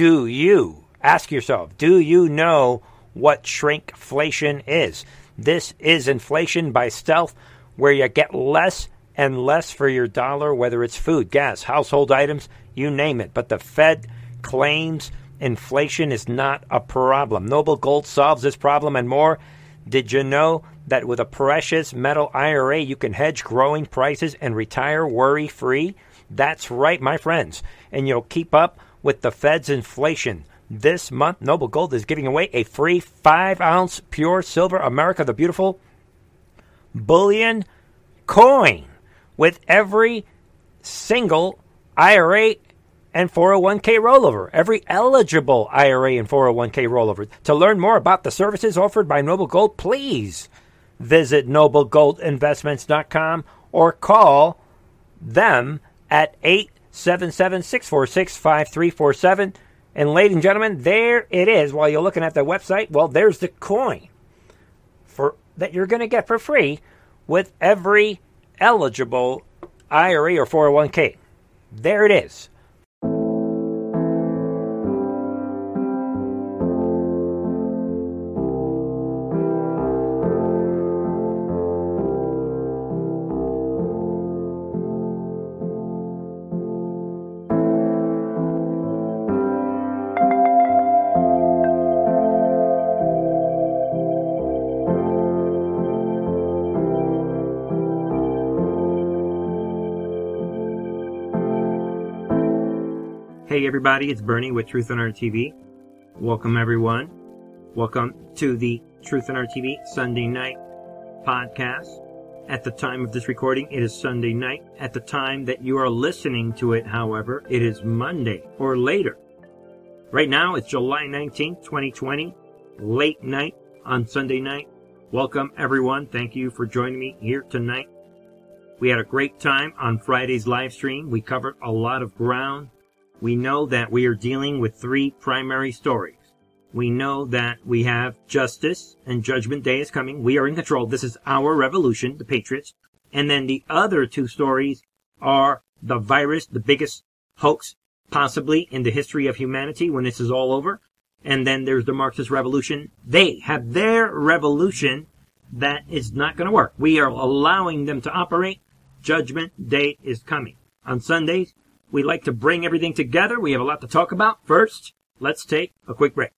do you, ask yourself, do you know what shrinkflation is? This is inflation by stealth, where you get less and less for your dollar, whether it's food, gas, household items, you name it. But the Fed claims inflation is not a problem. Noble Gold solves this problem and more. Did you know that with a precious metal IRA, you can hedge growing prices and retire worry free? That's right, my friends. And you'll keep up with the Fed's inflation. This month, Noble Gold is giving away a free 5 ounce pure silver America the Beautiful bullion coin with every single IRA and 401k rollover, every eligible IRA and 401k rollover. To learn more about the services offered by Noble Gold, please visit noblegoldinvestments.com or call them at 877 646 5347. And, ladies and gentlemen, there it is. While you're looking at the website, well, there's the coin for that you're going to get for free with every eligible IRA or 401k. There it is. Hey everybody, it's Bernie with Truth on Our TV. Welcome everyone. Welcome to the Truth on Our TV Sunday night podcast. At the time of this recording, it is Sunday night. At the time that you are listening to it, however, it is Monday or later. Right now, it's July 19th, 2020, late night on Sunday night. Welcome everyone. Thank you for joining me here tonight. We had a great time on Friday's live stream. We covered a lot of ground we know that we are dealing with three primary stories. We know that we have justice and judgment day is coming. We are in control. This is our revolution, the Patriots. And then the other two stories are the virus, the biggest hoax possibly in the history of humanity when this is all over. And then there's the Marxist revolution. They have their revolution that is not going to work. We are allowing them to operate. Judgment day is coming. On Sundays, we like to bring everything together. We have a lot to talk about. First, let's take a quick break.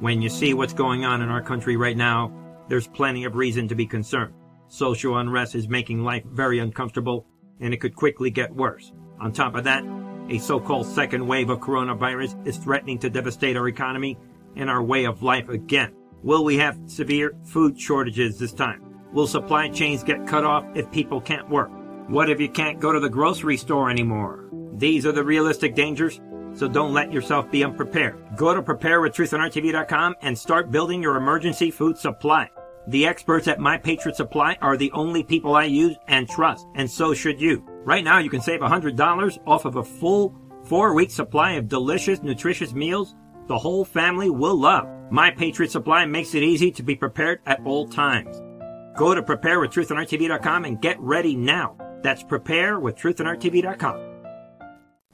When you see what's going on in our country right now, there's plenty of reason to be concerned. Social unrest is making life very uncomfortable, and it could quickly get worse. On top of that, a so-called second wave of coronavirus is threatening to devastate our economy and our way of life again. Will we have severe food shortages this time? Will supply chains get cut off if people can't work? What if you can't go to the grocery store anymore? These are the realistic dangers, so don't let yourself be unprepared. Go to preparewithtruthonrtv.com and start building your emergency food supply. The experts at My Patriot Supply are the only people I use and trust, and so should you. Right now, you can save $100 off of a full four week supply of delicious, nutritious meals the whole family will love. My Patriot Supply makes it easy to be prepared at all times. Go to preparewithtruthonrtv.com and get ready now. That's preparewithtruthonrtv.com.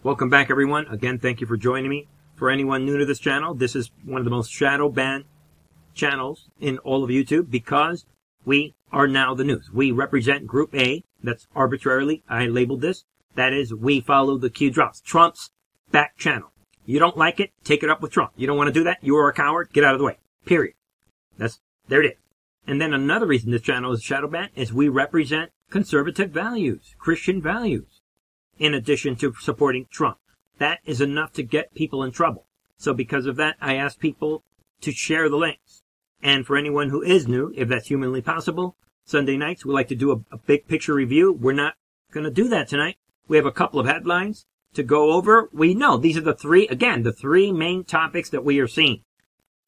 Welcome back, everyone. Again, thank you for joining me. For anyone new to this channel, this is one of the most shadow banned channels in all of YouTube because we are now the news. We represent Group A. That's arbitrarily, I labeled this. That is, we follow the Q drops. Trump's back channel. You don't like it? Take it up with Trump. You don't want to do that? You are a coward? Get out of the way. Period. That's, there it is. And then another reason this channel is shadow banned is we represent conservative values, Christian values in addition to supporting Trump. That is enough to get people in trouble. So because of that, I ask people to share the links. And for anyone who is new, if that's humanly possible, Sunday nights, we like to do a, a big picture review. We're not going to do that tonight. We have a couple of headlines to go over. We know these are the three, again, the three main topics that we are seeing.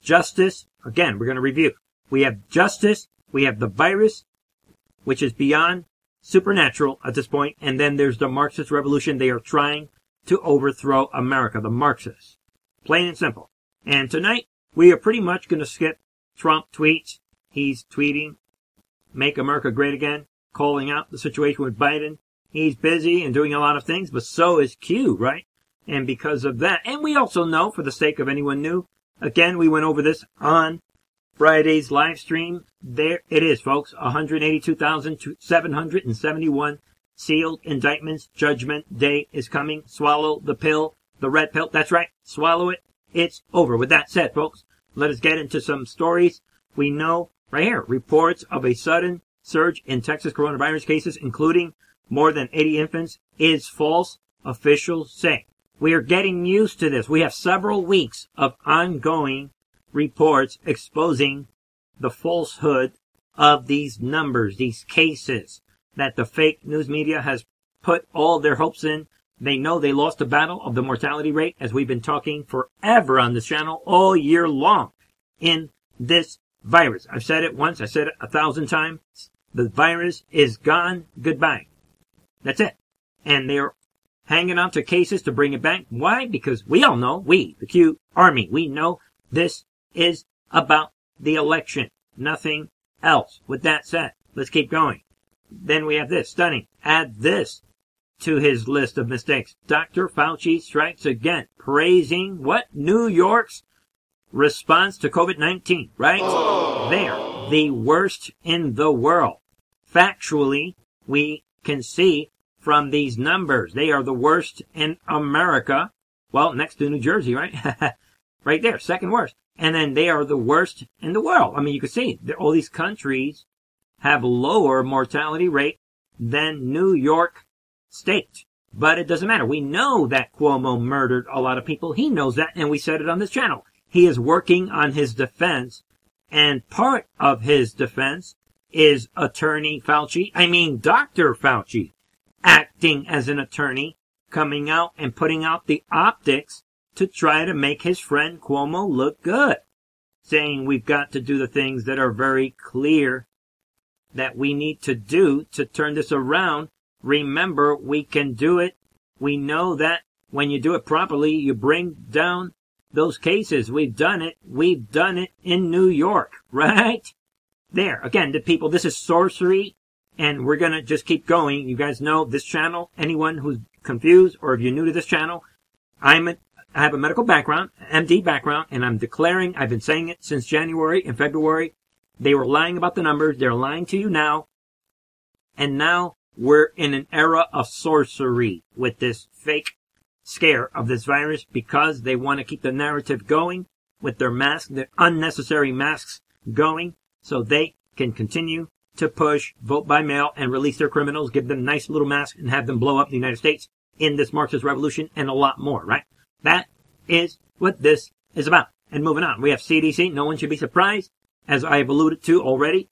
Justice, again, we're going to review. We have justice, we have the virus, which is beyond supernatural at this point, and then there's the Marxist revolution. They are trying to overthrow America, the Marxists. Plain and simple. And tonight, we are pretty much going to skip Trump tweets. He's tweeting, make America great again, calling out the situation with Biden. He's busy and doing a lot of things, but so is Q, right? And because of that, and we also know, for the sake of anyone new, again, we went over this on Friday's live stream. There it is, folks. 182,771 sealed indictments. Judgment day is coming. Swallow the pill, the red pill. That's right. Swallow it. It's over. With that said, folks, let us get into some stories. We know right here reports of a sudden surge in Texas coronavirus cases, including more than 80 infants, is false. Officials say. We are getting used to this. We have several weeks of ongoing reports exposing the falsehood of these numbers, these cases that the fake news media has put all their hopes in. They know they lost the battle of the mortality rate as we've been talking forever on this channel all year long in this virus. I've said it once. I said it a thousand times. The virus is gone. Goodbye. That's it. And they're hanging on to cases to bring it back. Why? Because we all know, we, the Q Army, we know this is about the election. Nothing else. With that said, let's keep going. Then we have this. Stunning. Add this to his list of mistakes. Dr. Fauci strikes again, praising what? New York's response to COVID-19, right? Oh. There. The worst in the world. Factually, we can see from these numbers. They are the worst in America. Well, next to New Jersey, right? right there, second worst. And then they are the worst in the world. I mean, you can see that all these countries have lower mortality rate than New York State. But it doesn't matter. We know that Cuomo murdered a lot of people. He knows that, and we said it on this channel. He is working on his defense, and part of his defense is attorney Fauci. I mean, Dr. Fauci acting as an attorney, coming out and putting out the optics to try to make his friend Cuomo look good. Saying we've got to do the things that are very clear that we need to do to turn this around. Remember, we can do it. We know that when you do it properly, you bring down those cases. We've done it. We've done it in New York, right? There. Again, the people, this is sorcery and we're gonna just keep going. You guys know this channel. Anyone who's confused or if you're new to this channel, I'm a, I have a medical background, MD background, and I'm declaring, I've been saying it since January and February. They were lying about the numbers. They're lying to you now. And now we're in an era of sorcery with this fake scare of this virus because they want to keep the narrative going with their masks, their unnecessary masks going so they can continue to push vote by mail and release their criminals, give them nice little masks and have them blow up the United States in this Marxist revolution and a lot more, right? That is what this is about. And moving on, we have CDC. No one should be surprised, as I have alluded to already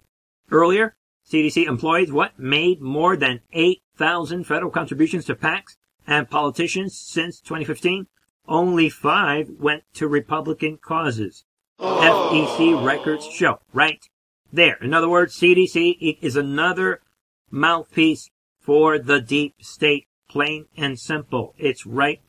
earlier. CDC employees, what, made more than 8,000 federal contributions to PACs and politicians since 2015. Only five went to Republican causes. Oh. FEC records show, right? there. In other words, CDC is another mouthpiece for the deep state, plain and simple. It's right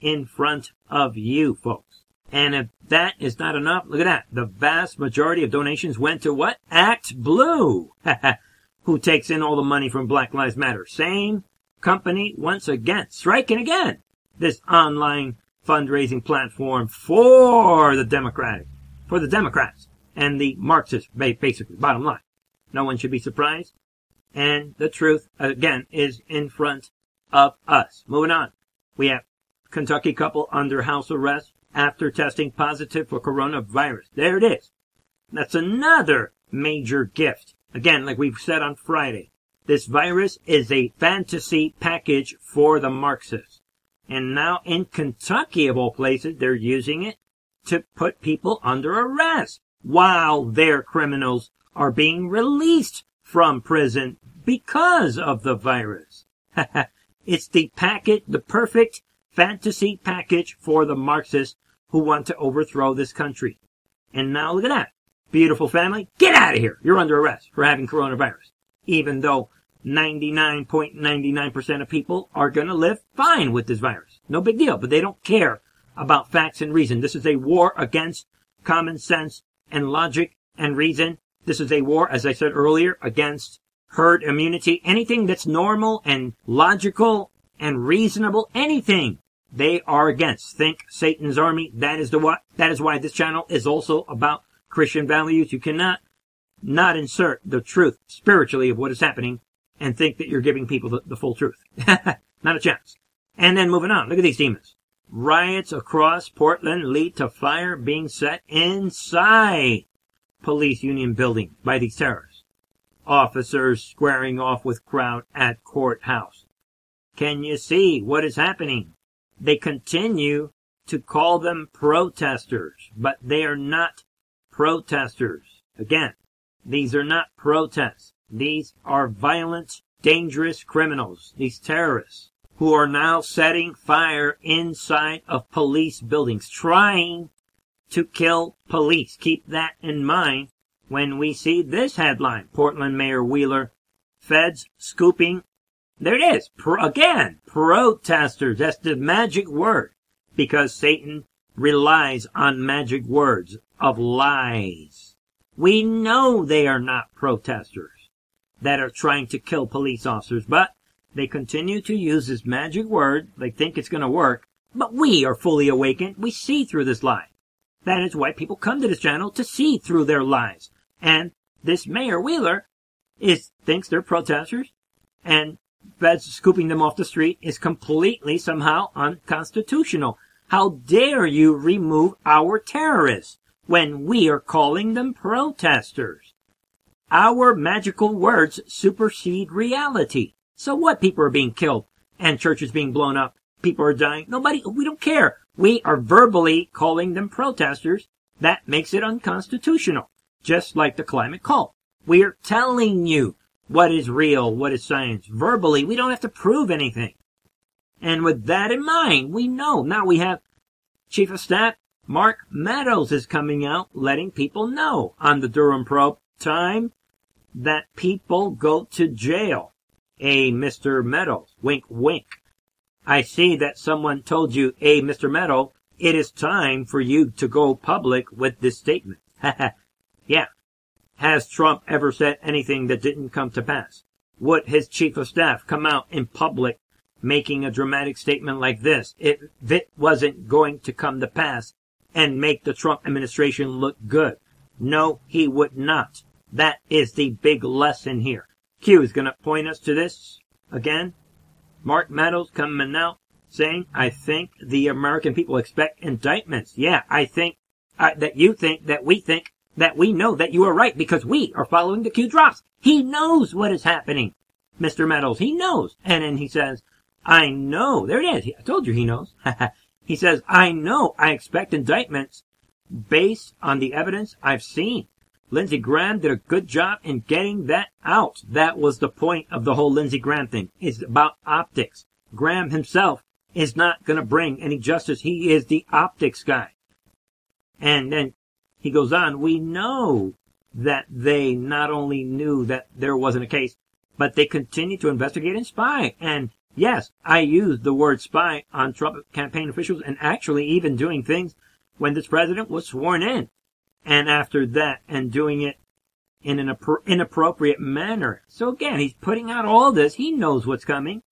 in front of you, folks. And if that is not enough, look at that. The vast majority of donations went to what? ActBlue, who takes in all the money from Black Lives Matter. Same company once again, striking again. This online fundraising platform for the Democratic, for the Democrats and the Marxists, basically, bottom line. No one should be surprised. And the truth, again, is in front of us. Moving on. We have Kentucky couple under house arrest after testing positive for coronavirus. There it is. That's another major gift. Again, like we've said on Friday, this virus is a fantasy package for the Marxists. And now in Kentucky, of all places, they're using it to put people under arrest while their criminals are being released from prison because of the virus. it's the packet, the perfect fantasy package for the Marxists who want to overthrow this country. And now look at that. Beautiful family, get out of here. You're under arrest for having coronavirus. Even though 99.99% of people are going to live fine with this virus. No big deal, but they don't care about facts and reason. This is a war against common sense and logic and reason. This is a war, as I said earlier, against herd immunity. Anything that's normal and logical and reasonable, anything they are against. Think Satan's army. That is the what. That is why this channel is also about Christian values. You cannot not insert the truth spiritually of what is happening and think that you're giving people the, the full truth. not a chance. And then moving on. Look at these demons. Riots across Portland lead to fire being set inside police union building by these terrorists. Officers squaring off with crowd at courthouse. Can you see what is happening? They continue to call them protesters, but they are not protesters. Again, these are not protests. These are violent, dangerous criminals, these terrorists, who are now setting fire inside of police buildings, trying to kill police. Keep that in mind when we see this headline. Portland Mayor Wheeler, feds scooping. There it is. Pro- again, protesters. That's the magic word because Satan relies on magic words of lies. We know they are not protesters that are trying to kill police officers, but they continue to use this magic word. They think it's going to work, but we are fully awakened. We see through this lie. That is why people come to this channel to see through their lies. And this Mayor Wheeler is thinks they're protesters, and scooping them off the street is completely somehow unconstitutional. How dare you remove our terrorists when we are calling them protesters? Our magical words supersede reality. So what? People are being killed and churches being blown up. People are dying. Nobody, we don't care. We are verbally calling them protesters. That makes it unconstitutional. Just like the climate cult. We're telling you what is real, what is science. Verbally, we don't have to prove anything. And with that in mind, we know now we have Chief of Staff Mark Meadows is coming out letting people know on the Durham probe time that people go to jail. A Mr. Meadows. Wink, wink. I see that someone told you, a Mr. Meadows, it is time for you to go public with this statement. yeah. Has Trump ever said anything that didn't come to pass? Would his chief of staff come out in public making a dramatic statement like this if it wasn't going to come to pass and make the Trump administration look good? No, he would not. That is the big lesson here. Q is going to point us to this again. Mark Meadows coming out saying, I think the American people expect indictments. Yeah, I think uh, that you think that we think that we know that you are right because we are following the Q drops. He knows what is happening, Mr. Meadows. He knows. And then he says, I know. There it is. I told you he knows. he says, I know I expect indictments based on the evidence I've seen. Lindsey Graham did a good job in getting that out. That was the point of the whole Lindsey Graham thing. It's about optics. Graham himself is not going to bring any justice. He is the optics guy. And then he goes on, we know that they not only knew that there wasn't a case, but they continued to investigate and spy. And yes, I used the word spy on Trump campaign officials and actually even doing things when this president was sworn in. And after that, and doing it in an inappropriate manner. So again, he's putting out all this. He knows what's coming.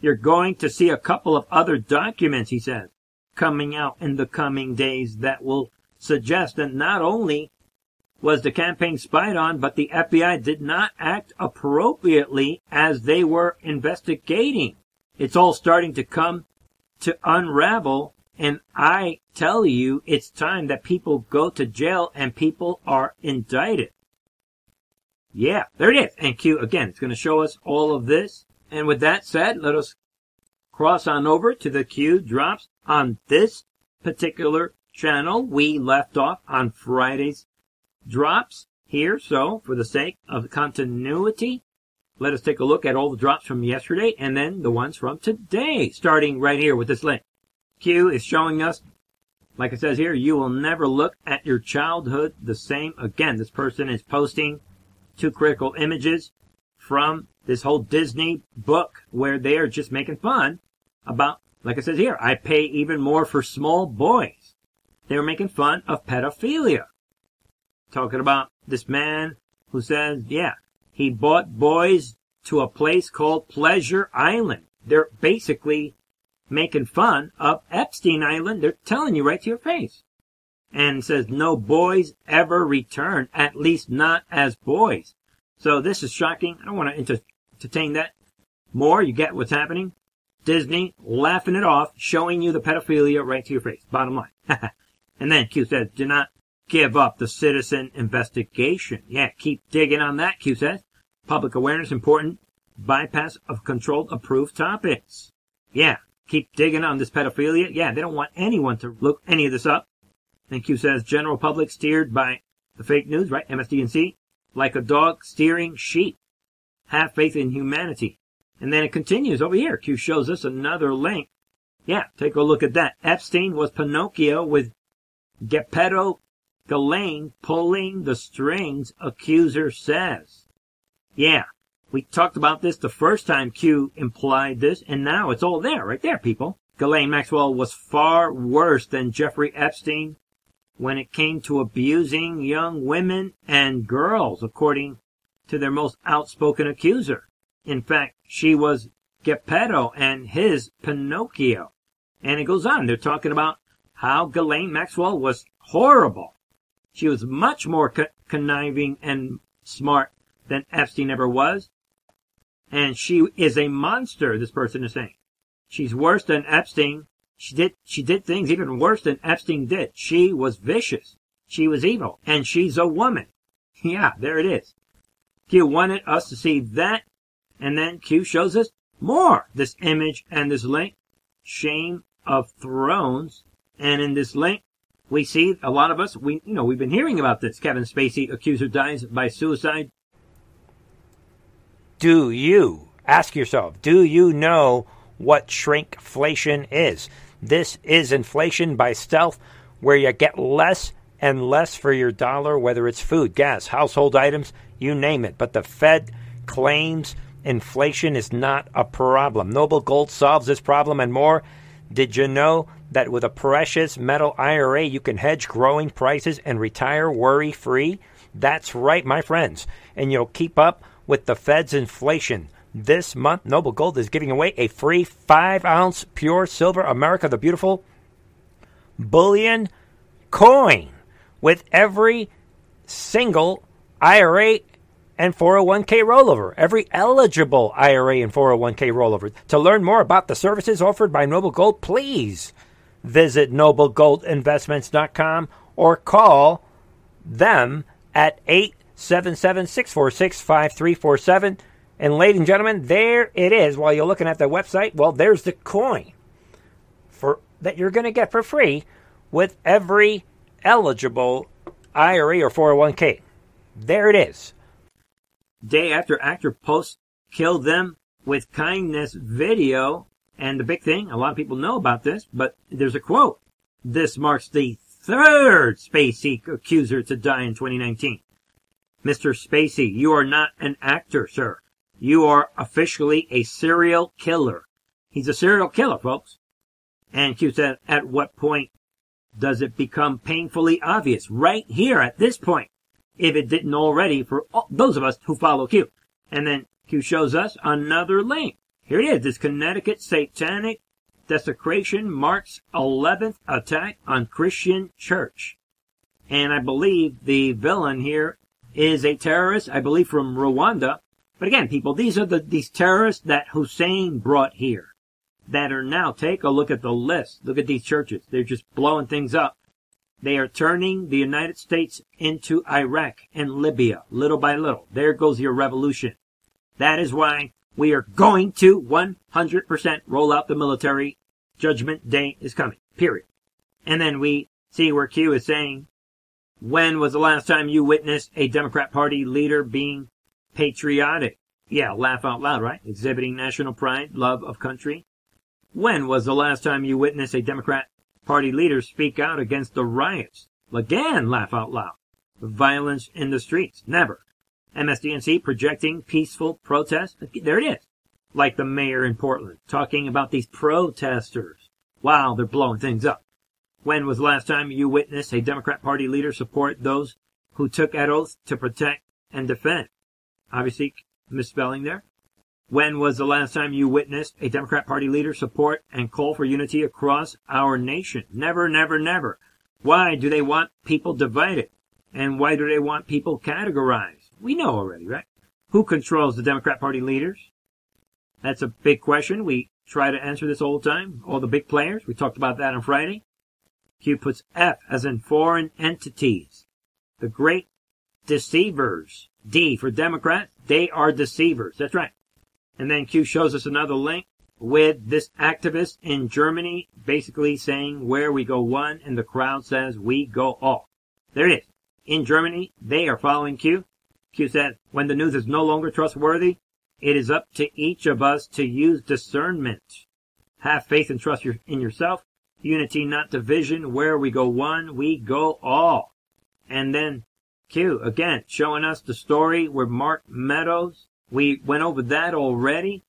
You're going to see a couple of other documents, he says, coming out in the coming days that will suggest that not only was the campaign spied on, but the FBI did not act appropriately as they were investigating. It's all starting to come to unravel. And I tell you, it's time that people go to jail and people are indicted. Yeah, there it is. And Q, again, it's going to show us all of this. And with that said, let us cross on over to the Q drops on this particular channel, we left off on Friday's drops here. So for the sake of continuity, let us take a look at all the drops from yesterday and then the ones from today, starting right here with this link. Q is showing us, like it says here, you will never look at your childhood the same again. This person is posting two critical images from this whole Disney book where they are just making fun about, like it says here, I pay even more for small boys. They were making fun of pedophilia. Talking about this man who says, yeah, he bought boys to a place called Pleasure Island. They're basically making fun of Epstein Island. They're telling you right to your face. And says no boys ever return, at least not as boys. So this is shocking. I don't want to entertain that more. You get what's happening. Disney laughing it off, showing you the pedophilia right to your face. Bottom line. and then Q says, do not give up the citizen investigation. Yeah, keep digging on that, Q says. Public awareness important. Bypass of controlled approved topics. Yeah, keep digging on this pedophilia. Yeah, they don't want anyone to look any of this up. And Q says, general public steered by the fake news, right? MSDNC, like a dog steering sheep. Have faith in humanity. And then it continues over here. Q shows us another link. Yeah, take a look at that. Epstein was Pinocchio with Geppetto Ghislaine pulling the strings, accuser says. Yeah, we talked about this the first time Q implied this, and now it's all there, right there, people. Ghislaine Maxwell was far worse than Jeffrey Epstein when it came to abusing young women and girls, according to their most outspoken accuser. In fact, she was Geppetto and his Pinocchio. And it goes on. They're talking about how Ghislaine Maxwell was horrible. She was much more co- conniving and smart than Epstein ever was. And she is a monster, this person is saying. She's worse than Epstein. She did, she did things even worse than Epstein did. She was vicious. She was evil. And she's a woman. Yeah, there it is. Q wanted us to see that and then Q shows us more. This image and this link. Shame of Thrones. And in this link, we see a lot of us, we, you know, we've been hearing about this. Kevin Spacey, accuser dies by suicide. Do you, ask yourself, do you know what shrinkflation is? This is inflation by stealth, where you get less and less for your dollar, whether it's food, gas, household items, you name it. But the Fed claims Inflation is not a problem. Noble Gold solves this problem and more. Did you know that with a precious metal IRA, you can hedge growing prices and retire worry free? That's right, my friends. And you'll keep up with the Fed's inflation. This month, Noble Gold is giving away a free 5 ounce pure silver America the Beautiful bullion coin with every single IRA and 401k rollover, every eligible IRA and 401k rollover. To learn more about the services offered by Noble Gold, please visit noblegoldinvestments.com or call them at 877 646 5347. And, ladies and gentlemen, there it is. While you're looking at the website, well, there's the coin for that you're going to get for free with every eligible IRA or 401k. There it is day after actor posts kill them with kindness video. And the big thing, a lot of people know about this, but there's a quote. This marks the third Spacey accuser to die in 2019. Mr. Spacey, you are not an actor, sir. You are officially a serial killer. He's a serial killer, folks. And Q said, at what point does it become painfully obvious? Right here at this point if it didn't already for all, those of us who follow Q. And then Q shows us another link. Here it is. This Connecticut satanic desecration marks 11th attack on Christian church. And I believe the villain here is a terrorist, I believe from Rwanda. But again, people, these are the, these terrorists that Hussein brought here that are now, take a look at the list. Look at these churches. They're just blowing things up. They are turning the United States into Iraq and Libya, little by little. There goes your revolution. That is why we are going to 100% roll out the military. Judgment day is coming. Period. And then we see where Q is saying, when was the last time you witnessed a Democrat Party leader being patriotic? Yeah, laugh out loud, right? Exhibiting national pride, love of country. When was the last time you witnessed a Democrat Party leader speak out against the riots. Again, laugh out loud. Violence in the streets. Never. MSDNC projecting peaceful protest. There it is. Like the mayor in Portland talking about these protesters. Wow, they're blowing things up. When was the last time you witnessed a Democrat Party leader support those who took an oath to protect and defend? Obviously, misspelling there. When was the last time you witnessed a Democrat Party leader support and call for unity across our nation? Never, never, never. Why do they want people divided? And why do they want people categorized? We know already, right? Who controls the Democrat Party leaders? That's a big question. We try to answer this all the time. All the big players. We talked about that on Friday. Q puts F as in foreign entities. The great deceivers. D for Democrats. They are deceivers. That's right. And then Q shows us another link with this activist in Germany basically saying where we go one and the crowd says we go all. There it is. In Germany, they are following Q. Q said, when the news is no longer trustworthy, it is up to each of us to use discernment. Have faith and trust your, in yourself. Unity, not division. Where we go one, we go all. And then Q, again, showing us the story with Mark Meadows we went over that already.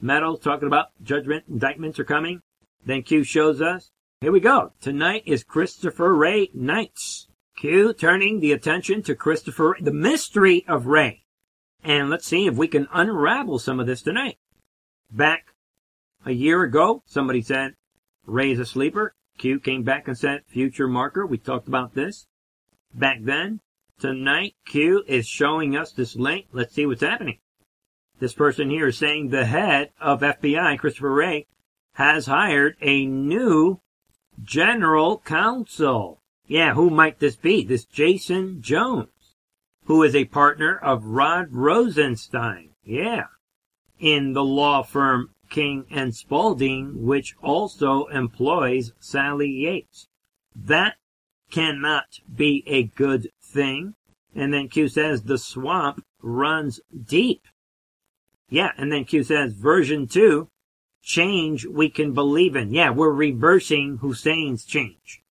Meadows talking about judgment, indictments are coming. Then Q shows us. Here we go. Tonight is Christopher Wray Nights. Q turning the attention to Christopher, the mystery of Wray. And let's see if we can unravel some of this tonight. Back a year ago, somebody said, Wray's a sleeper. Q came back and said, future marker. We talked about this. Back then, tonight, Q is showing us this link. Let's see what's happening. This person here is saying the head of FBI, Christopher Wray, has hired a new general counsel. Yeah, who might this be? This Jason Jones, who is a partner of Rod Rosenstein. Yeah. In the law firm King and Spalding, which also employs Sally Yates. That cannot be a good thing. And then Q says the swamp runs deep. Yeah, and then Q says version two, change we can believe in. Yeah, we're reversing Hussein's change.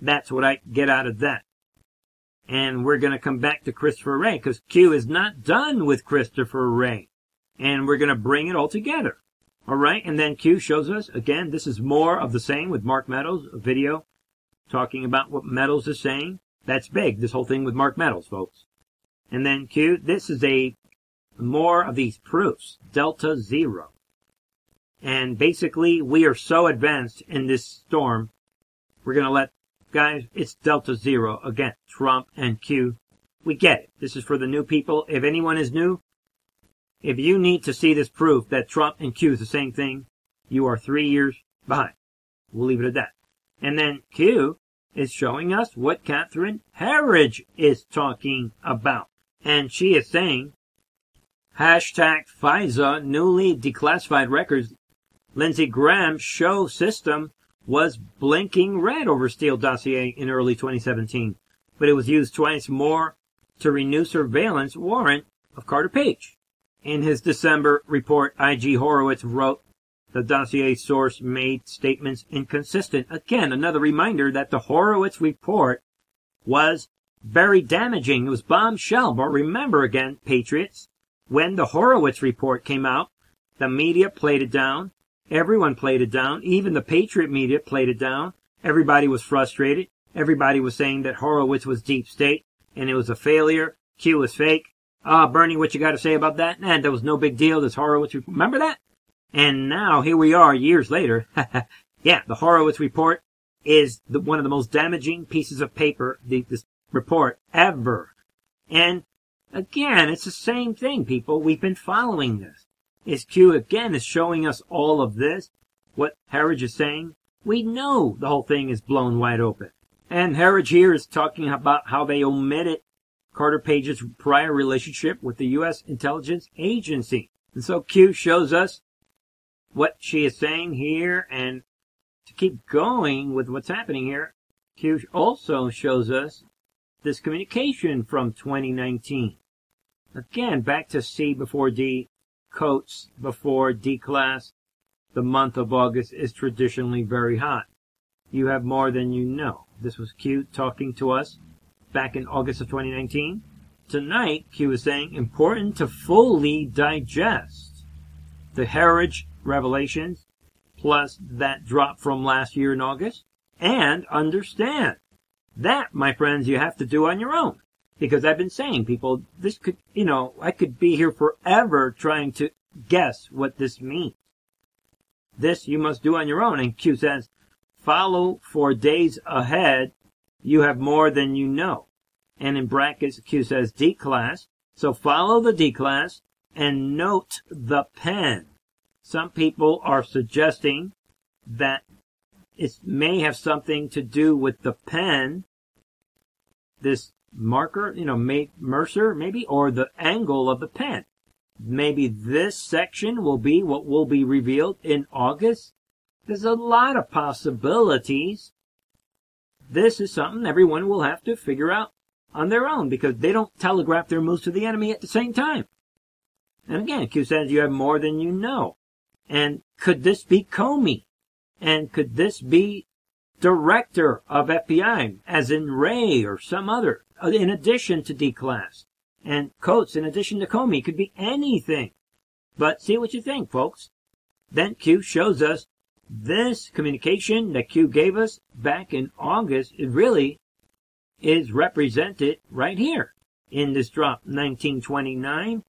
That's what I get out of that. And we're going to come back to Christopher Wray because Q is not done with Christopher Wray. And we're going to bring it all together. All right. And then Q shows us again, this is more of the same with Mark Meadows, a video talking about what Meadows is saying. That's big. This whole thing with Mark Meadows, folks. And then Q, this is a more of these proofs, delta zero. And basically, we are so advanced in this storm, we're going to let, guys, it's delta zero. Again, Trump and Q. We get it. This is for the new people. If anyone is new, if you need to see this proof that Trump and Q is the same thing, you are three years behind. We'll leave it at that. And then Q is showing us what Catherine Herridge is talking about. And she is saying Hashtag FISA newly declassified records. Lindsey Graham show system was blinking red over Steele dossier in early 2017, but it was used twice more to renew surveillance warrant of Carter Page. In his December report, IG Horowitz wrote the dossier source made statements inconsistent. Again, another reminder that the Horowitz report was very damaging. It was bombshell. But remember again, Patriots, when the Horowitz report came out, the media played it down. Everyone played it down. Even the Patriot media played it down. Everybody was frustrated. Everybody was saying that Horowitz was deep state and it was a failure. Q was fake. Ah, Bernie, what you got to say about that? And there was no big deal. This Horowitz report. Remember that? And now here we are years later. yeah, the Horowitz report is the, one of the most damaging pieces of paper, the, this report ever. And Again, it's the same thing, people. We've been following this. Is Q again is showing us all of this. What Herridge is saying. We know the whole thing is blown wide open. And Herridge here is talking about how they omitted Carter Page's prior relationship with the U.S. intelligence agency. And so Q shows us what she is saying here and to keep going with what's happening here, Q also shows us this communication from 2019. Again, back to C before D, coats before D class. The month of August is traditionally very hot. You have more than you know. This was Q talking to us back in August of 2019. Tonight, Q is saying important to fully digest the Herridge revelations plus that drop from last year in August and understand that, my friends, you have to do on your own. Because I've been saying, people, this could, you know, I could be here forever trying to guess what this means. This you must do on your own. And Q says, follow for days ahead. You have more than you know. And in brackets, Q says D class. So follow the D class and note the pen. Some people are suggesting that it may have something to do with the pen, this marker, you know, may, Mercer maybe, or the angle of the pen. Maybe this section will be what will be revealed in August. There's a lot of possibilities. This is something everyone will have to figure out on their own because they don't telegraph their moves to the enemy at the same time. And again, Q says you have more than you know. And could this be Comey? And could this be director of FBI, as in Wray or some other, Uh, in addition to D-Class? And Coats, in addition to Comey, could be anything. But see what you think, folks. Then Q shows us this communication that Q gave us back in August, it really is represented right here in this drop 1929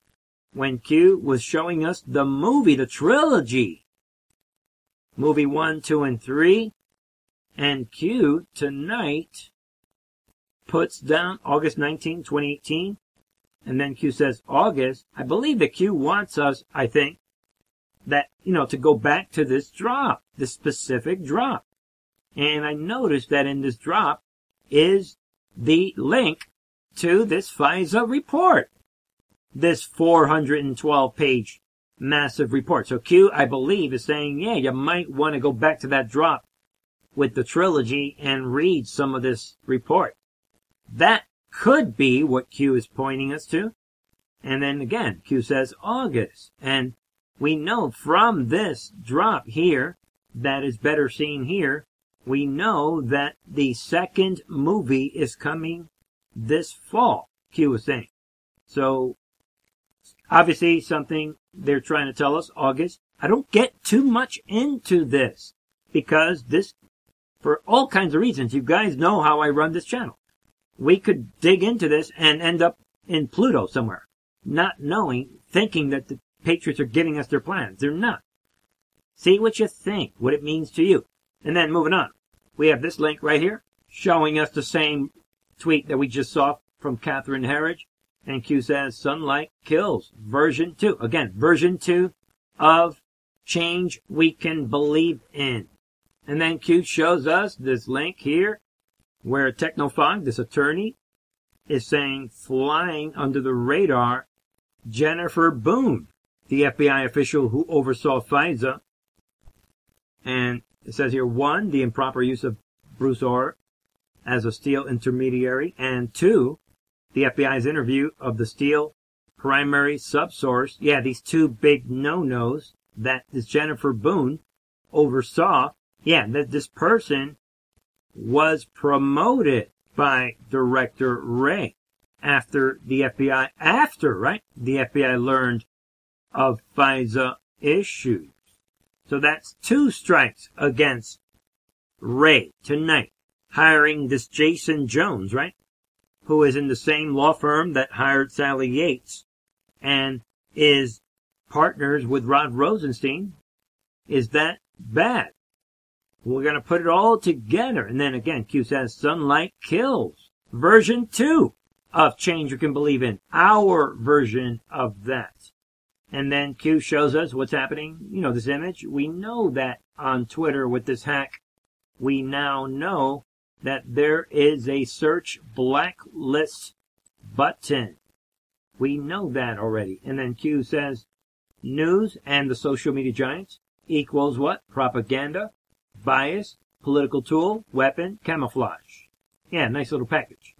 when Q was showing us the movie, the trilogy. Movie 1, 2, and 3. And Q tonight puts down August 19, 2018. And then Q says August. I believe that Q wants us, I think, that, you know, to go back to this drop, this specific drop. And I noticed that in this drop is the link to this FISA report. This 412 page massive report. So Q, I believe, is saying, yeah, you might want to go back to that drop with the trilogy and read some of this report. That could be what Q is pointing us to. And then again, Q says August. And we know from this drop here that is better seen here we know that the second movie is coming this fall, Q was saying. So, obviously something they're trying to tell us, August. I don't get too much into this because this, for all kinds of reasons, you guys know how I run this channel. We could dig into this and end up in Pluto somewhere, not knowing, thinking that the Patriots are giving us their plans. They're not. See what you think, what it means to you. And then moving on. We have this link right here showing us the same tweet that we just saw from Catherine Herridge. And Q says sunlight kills version two. Again, version two of change we can believe in. And then Q shows us this link here where Technofog, this attorney, is saying flying under the radar Jennifer Boone, the FBI official who oversaw FISA. And it says here, one, the improper use of Bruce Ohr as a Steele intermediary, and two, the FBI's interview of the Steele primary subsource. Yeah, these two big no-nos that this Jennifer Boone oversaw. Yeah, that this person was promoted by Director Wray after the FBI, after, right? The FBI learned of FISA issues. So that's two strikes against Wray tonight, hiring this Jason Jones, right? Who is in the same law firm that hired Sally Yates and is partners with Rod Rosenstein. Is that bad? We're going to put it all together. And then again, Q says sunlight kills. Version two of change you can believe in. Our version of that. And then Q shows us what's happening. You know, this image. We know that on Twitter with this hack. We now know that there is a search blacklist button. We know that already. And then Q says news and the social media giants equals what? Propaganda, bias, political tool, weapon, camouflage. Yeah, nice little package.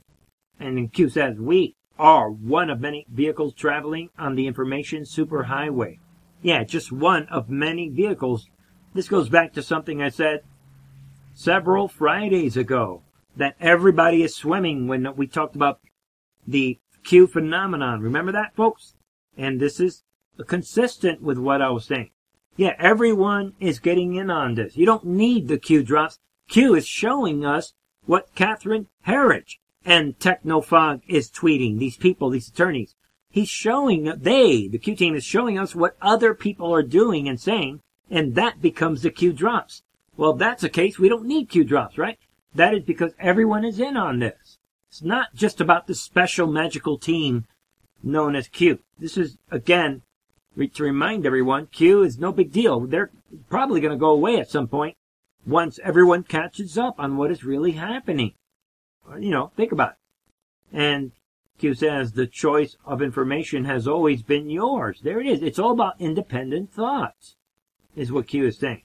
And then Q says we are one of many vehicles traveling on the information superhighway. Yeah, just one of many vehicles. This goes back to something I said several Fridays ago that everybody is swimming when we talked about the Q phenomenon. Remember that, folks? And this is consistent with what I was saying. Yeah, everyone is getting in on this. You don't need the Q drops. Q is showing us what Catherine Herridge and Technofog is tweeting. These people, these attorneys, He's showing, they, the Q team is showing us what other people are doing and saying, and that becomes the Q drops. Well, if that's the case, we don't need Q drops, right? That is because everyone is in on this. It's not just about the special magical team known as Q. This is, again, to remind everyone, Q is no big deal. They're probably going to go away at some point once everyone catches up on what is really happening. Uh, you know, think about it. And Q says the choice of information has always been yours. There it is. It's all about independent thoughts, is what Q is saying.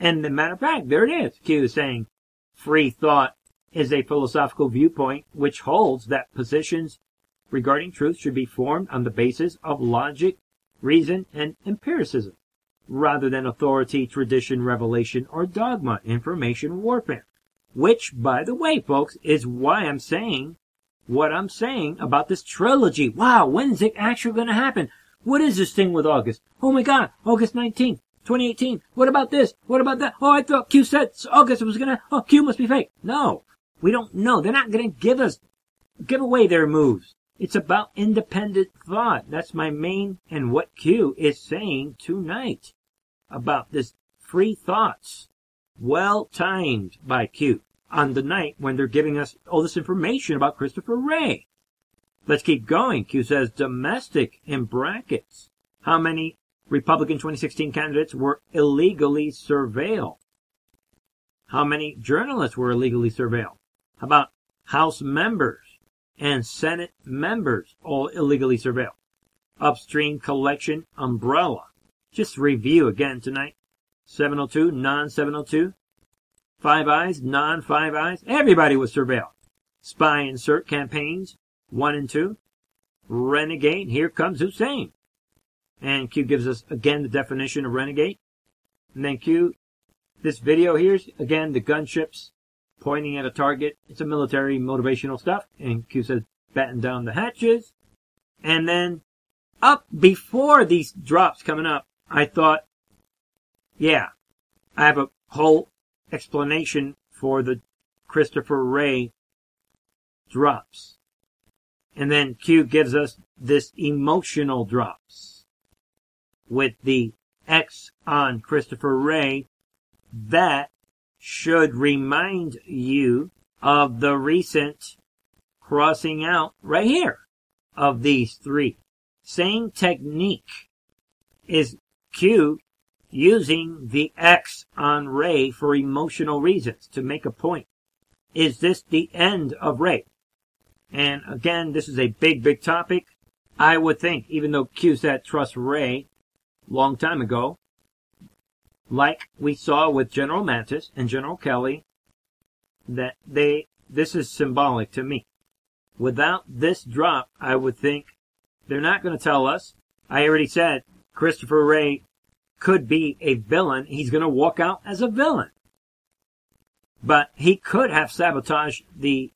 And the matter of fact, there it is. Q is saying free thought is a philosophical viewpoint which holds that positions regarding truth should be formed on the basis of logic, reason, and empiricism, rather than authority, tradition, revelation, or dogma, information warfare. Which, by the way, folks, is why I'm saying what I'm saying about this trilogy. Wow, when's it actually going to happen? What is this thing with August? Oh my god, August 19th, 2018. What about this? What about that? Oh, I thought Q said August was gonna, oh, Q must be fake. No, we don't know. They're not gonna give us, give away their moves. It's about independent thought. That's my main and what Q is saying tonight about this free thoughts. Well timed by Q on the night when they're giving us all this information about Christopher Wray. Let's keep going. Q says domestic in brackets. How many Republican 2016 candidates were illegally surveilled? How many journalists were illegally surveilled? How about House members and Senate members all illegally surveilled? Upstream collection umbrella. Just review again tonight. 702, non 702, Five Eyes, non Five Eyes, everybody was surveilled. Spy insert campaigns, one and two. Renegade, here comes Hussein. And Q gives us again the definition of renegade. And then Q, this video here's again the gunships pointing at a target. It's a military motivational stuff. And Q says, batten down the hatches. And then up before these drops coming up, I thought, yeah, I have a whole explanation for the Christopher Wray drops. And then Q gives us this emotional drops with the X on Christopher Wray that should remind you of the recent crossing out right here of these three. Same technique is Q using the X on Wray for emotional reasons to make a point. Is this the end of Wray? And again, this is a big, big topic. I would think, even though Q said trust Wray long time ago, like we saw with General Mattis and General Kelly, that they, this is symbolic to me. Without this drop, I would think they're not going to tell us. I already said Christopher Wray could be a villain. He's going to walk out as a villain. But he could have sabotaged the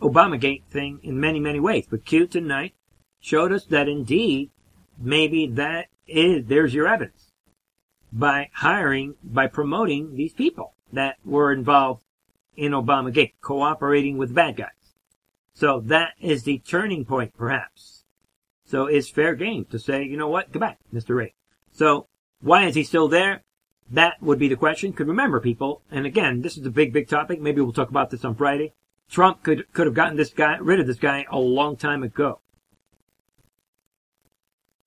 Obamagate thing in many, many ways. But Q tonight showed us that indeed, maybe that is, there's your evidence. By hiring, by promoting these people that were involved in Obamagate, cooperating with bad guys. So that is the turning point, perhaps. So it's fair game to say, you know what, goodbye, Mr. Wray. So why is he still there? That would be the question. Could remember people, and again, this is a big, big topic. Maybe we'll talk about this on Friday. Trump could could have gotten this guy rid of this guy a long time ago.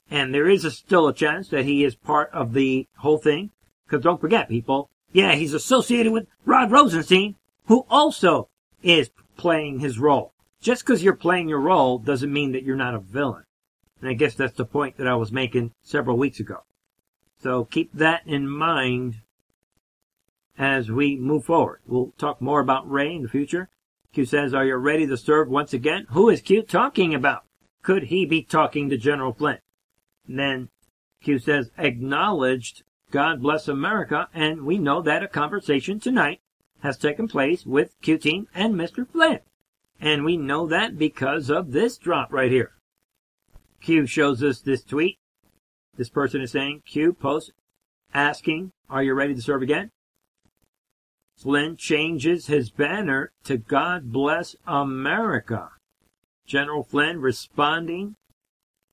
And there is a, still a chance that he is part of the whole thing. Because don't forget, people, yeah, he's associated with Rod Rosenstein, who also is playing his role. Just because you're playing your role doesn't mean that you're not a villain. And I guess that's the point that I was making several weeks ago. So keep that in mind as we move forward. We'll talk more about Wray in the future. Q says, are you ready to serve once again? Who is Q talking about? Could he be talking to General Flynn? And then Q says, acknowledged, God bless America, and we know that a conversation tonight has taken place with Q Team and Mr. Flynn. And we know that because of this drop right here. Q shows us this tweet. This person is saying, Q post asking, are you ready to serve again? Flynn changes his banner to God bless America. General Flynn responding.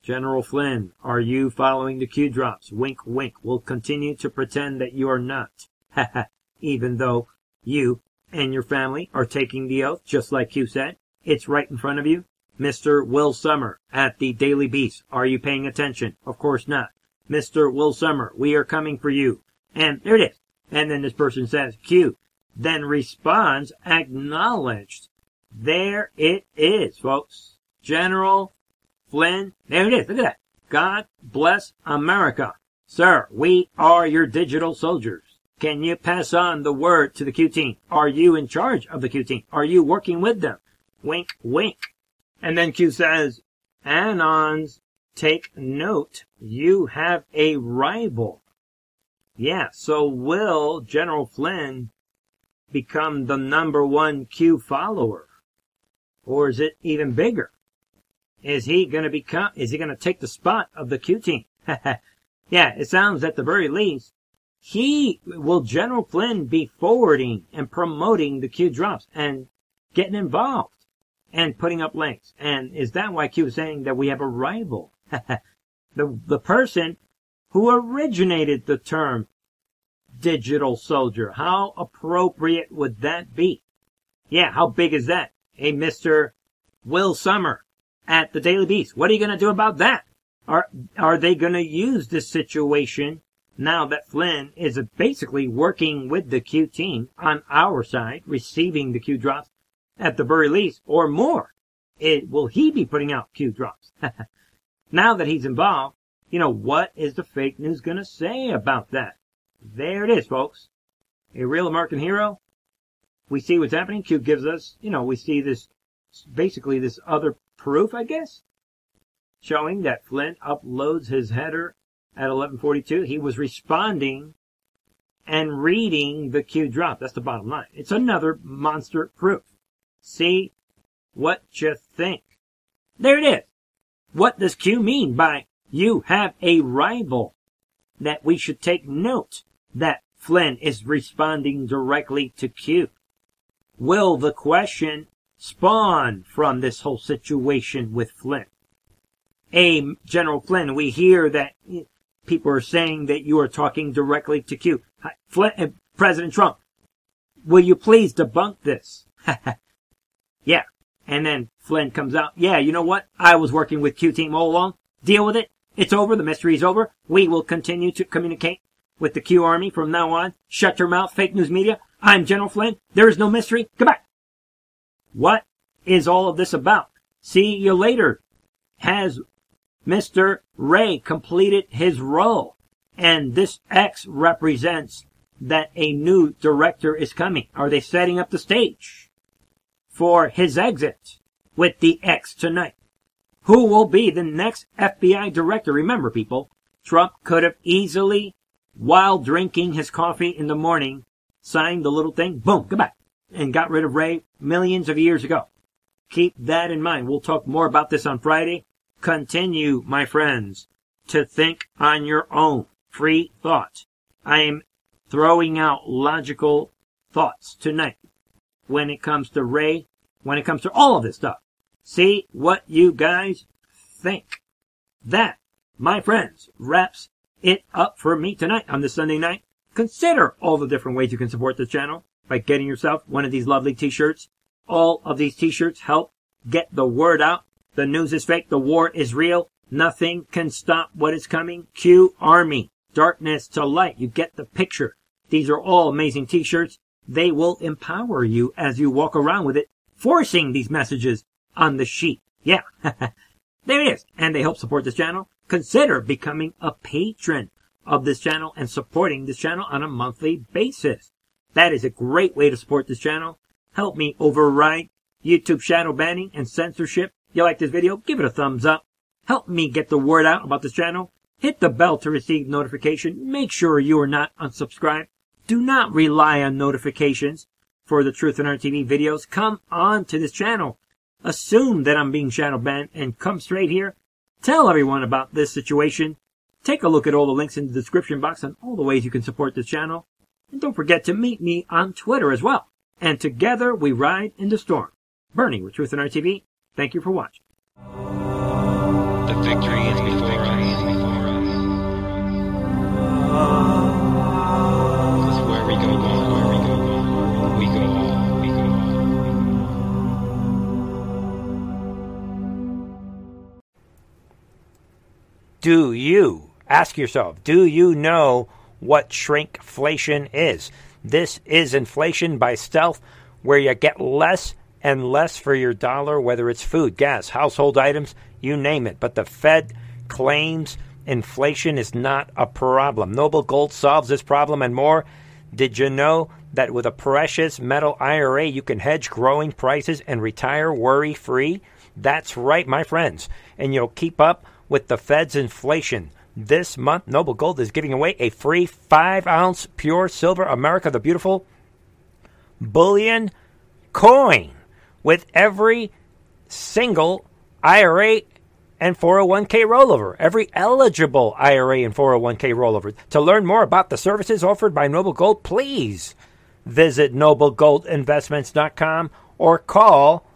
General Flynn, are you following the Q drops? Wink, wink. We'll continue to pretend that you are not. Ha ha. Even though you and your family are taking the oath, just like Q said. It's right in front of you. Mr. Will Sommer at the Daily Beast. Are you paying attention? Of course not. Mr. Will Sommer, we are coming for you. And there it is. And then this person says, Q, then responds, acknowledged. There it is, folks. General Flynn, there it is. Look at that. God bless America. Sir, we are your digital soldiers. Can you pass on the word to the Q team? Are you in charge of the Q team? Are you working with them? Wink, wink. And then Q says, Anons, take note. You have a rival. Yeah, so will General Flynn become the number one Q follower? Or is it even bigger? Is he gonna become, is he gonna take the spot of the Q team? yeah, it sounds at the very least, he, will General Flynn be forwarding and promoting the Q drops and getting involved and putting up links? And is that why Q is saying that we have a rival? the, the person who originated the term digital soldier. How appropriate would that be? Yeah, how big is that? A Mr. Will Sommer at the Daily Beast. What are you going to do about that? Are, are they going to use this situation now that Flynn is basically working with the Q team on our side, receiving the Q drops at the very least, or more? It, will he be putting out Q drops? now that he's involved, you know, what is the fake news going to say about that? There it is, folks. A real American hero. We see what's happening. Q gives us, you know, we see this, basically this other proof, I guess, showing that Flynn uploads his header at 1142. He was responding and reading the Q drop. That's the bottom line. It's another monster proof. See what you think. There it is. What does Q mean by you have a rival? That we should take note that Flynn is responding directly to Q. Will the question spawn from this whole situation with Flynn? A General Flynn, we hear that people are saying that you are talking directly to Q. Flynn, uh, President Trump, will you please debunk this? yeah. And then Flynn comes out. Yeah, you know what? I was working with Q team all along. Deal with it. It's over. The mystery is over. We will continue to communicate with the Q Army from now on. Shut your mouth, fake news media. I'm General Flynn. There is no mystery. Goodbye. What is all of this about? See you later. Has Mr. Wray completed his role? And this X represents that a new director is coming. Are they setting up the stage for his exit with the X tonight? Who will be the next FBI director? Remember, people, Trump could have easily while drinking his coffee in the morning, signed the little thing, boom, goodbye, and got rid of Wray millions of years ago. Keep that in mind. We'll talk more about this on Friday. Continue, my friends, to think on your own. Free thought. I am throwing out logical thoughts tonight when it comes to Wray, when it comes to all of this stuff. See what you guys think. That, my friends, wraps it up for me tonight on this Sunday night. Consider all the different ways you can support the channel by getting yourself one of these lovely t-shirts. All of these t-shirts help get the word out. The news is fake. The war is real. Nothing can stop what is coming. Q Army. Darkness to light. You get the picture. These are all amazing t-shirts. They will empower you as you walk around with it, forcing these messages on the sheet. Yeah. there it is. And they help support this channel consider becoming a patron of this channel and supporting this channel on a monthly basis. That is a great way to support this channel. Help me override YouTube shadow banning and censorship. You like this video? Give it a thumbs up. Help me get the word out about this channel. Hit the bell to receive notification. Make sure you are not unsubscribed. Do not rely on notifications for the Truth and Art TV videos. Come on to this channel. Assume that I'm being shadow banned and come straight here Tell everyone about this situation. Take a look at all the links in the description box on all the ways you can support this channel. And don't forget to meet me on Twitter as well. And together we ride in the storm. Bernie with Truth and Art TV, Thank you for watching. The victory is before us. This is where we go on, where we go on. We go on, we go on. Do you, ask yourself, do you know what shrinkflation is? This is inflation by stealth, where you get less and less for your dollar, whether it's food, gas, household items, you name it. But the Fed claims inflation is not a problem. Noble Gold solves this problem and more. Did you know that with a precious metal IRA, you can hedge growing prices and retire worry free? That's right, my friends. And you'll keep up with the Fed's inflation. This month, Noble Gold is giving away a free 5 ounce pure silver America the Beautiful bullion coin with every single IRA and 401k rollover, every eligible IRA and 401k rollover. To learn more about the services offered by Noble Gold, please visit noblegoldinvestments.com or call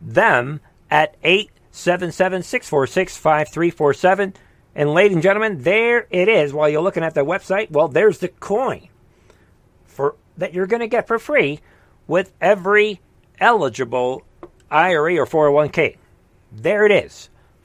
them at 877 646 5347. And, ladies and gentlemen, there it is. While you're looking at the website, well, there's the coin for that you're going to get for free with every eligible IRA or 401k. There it is.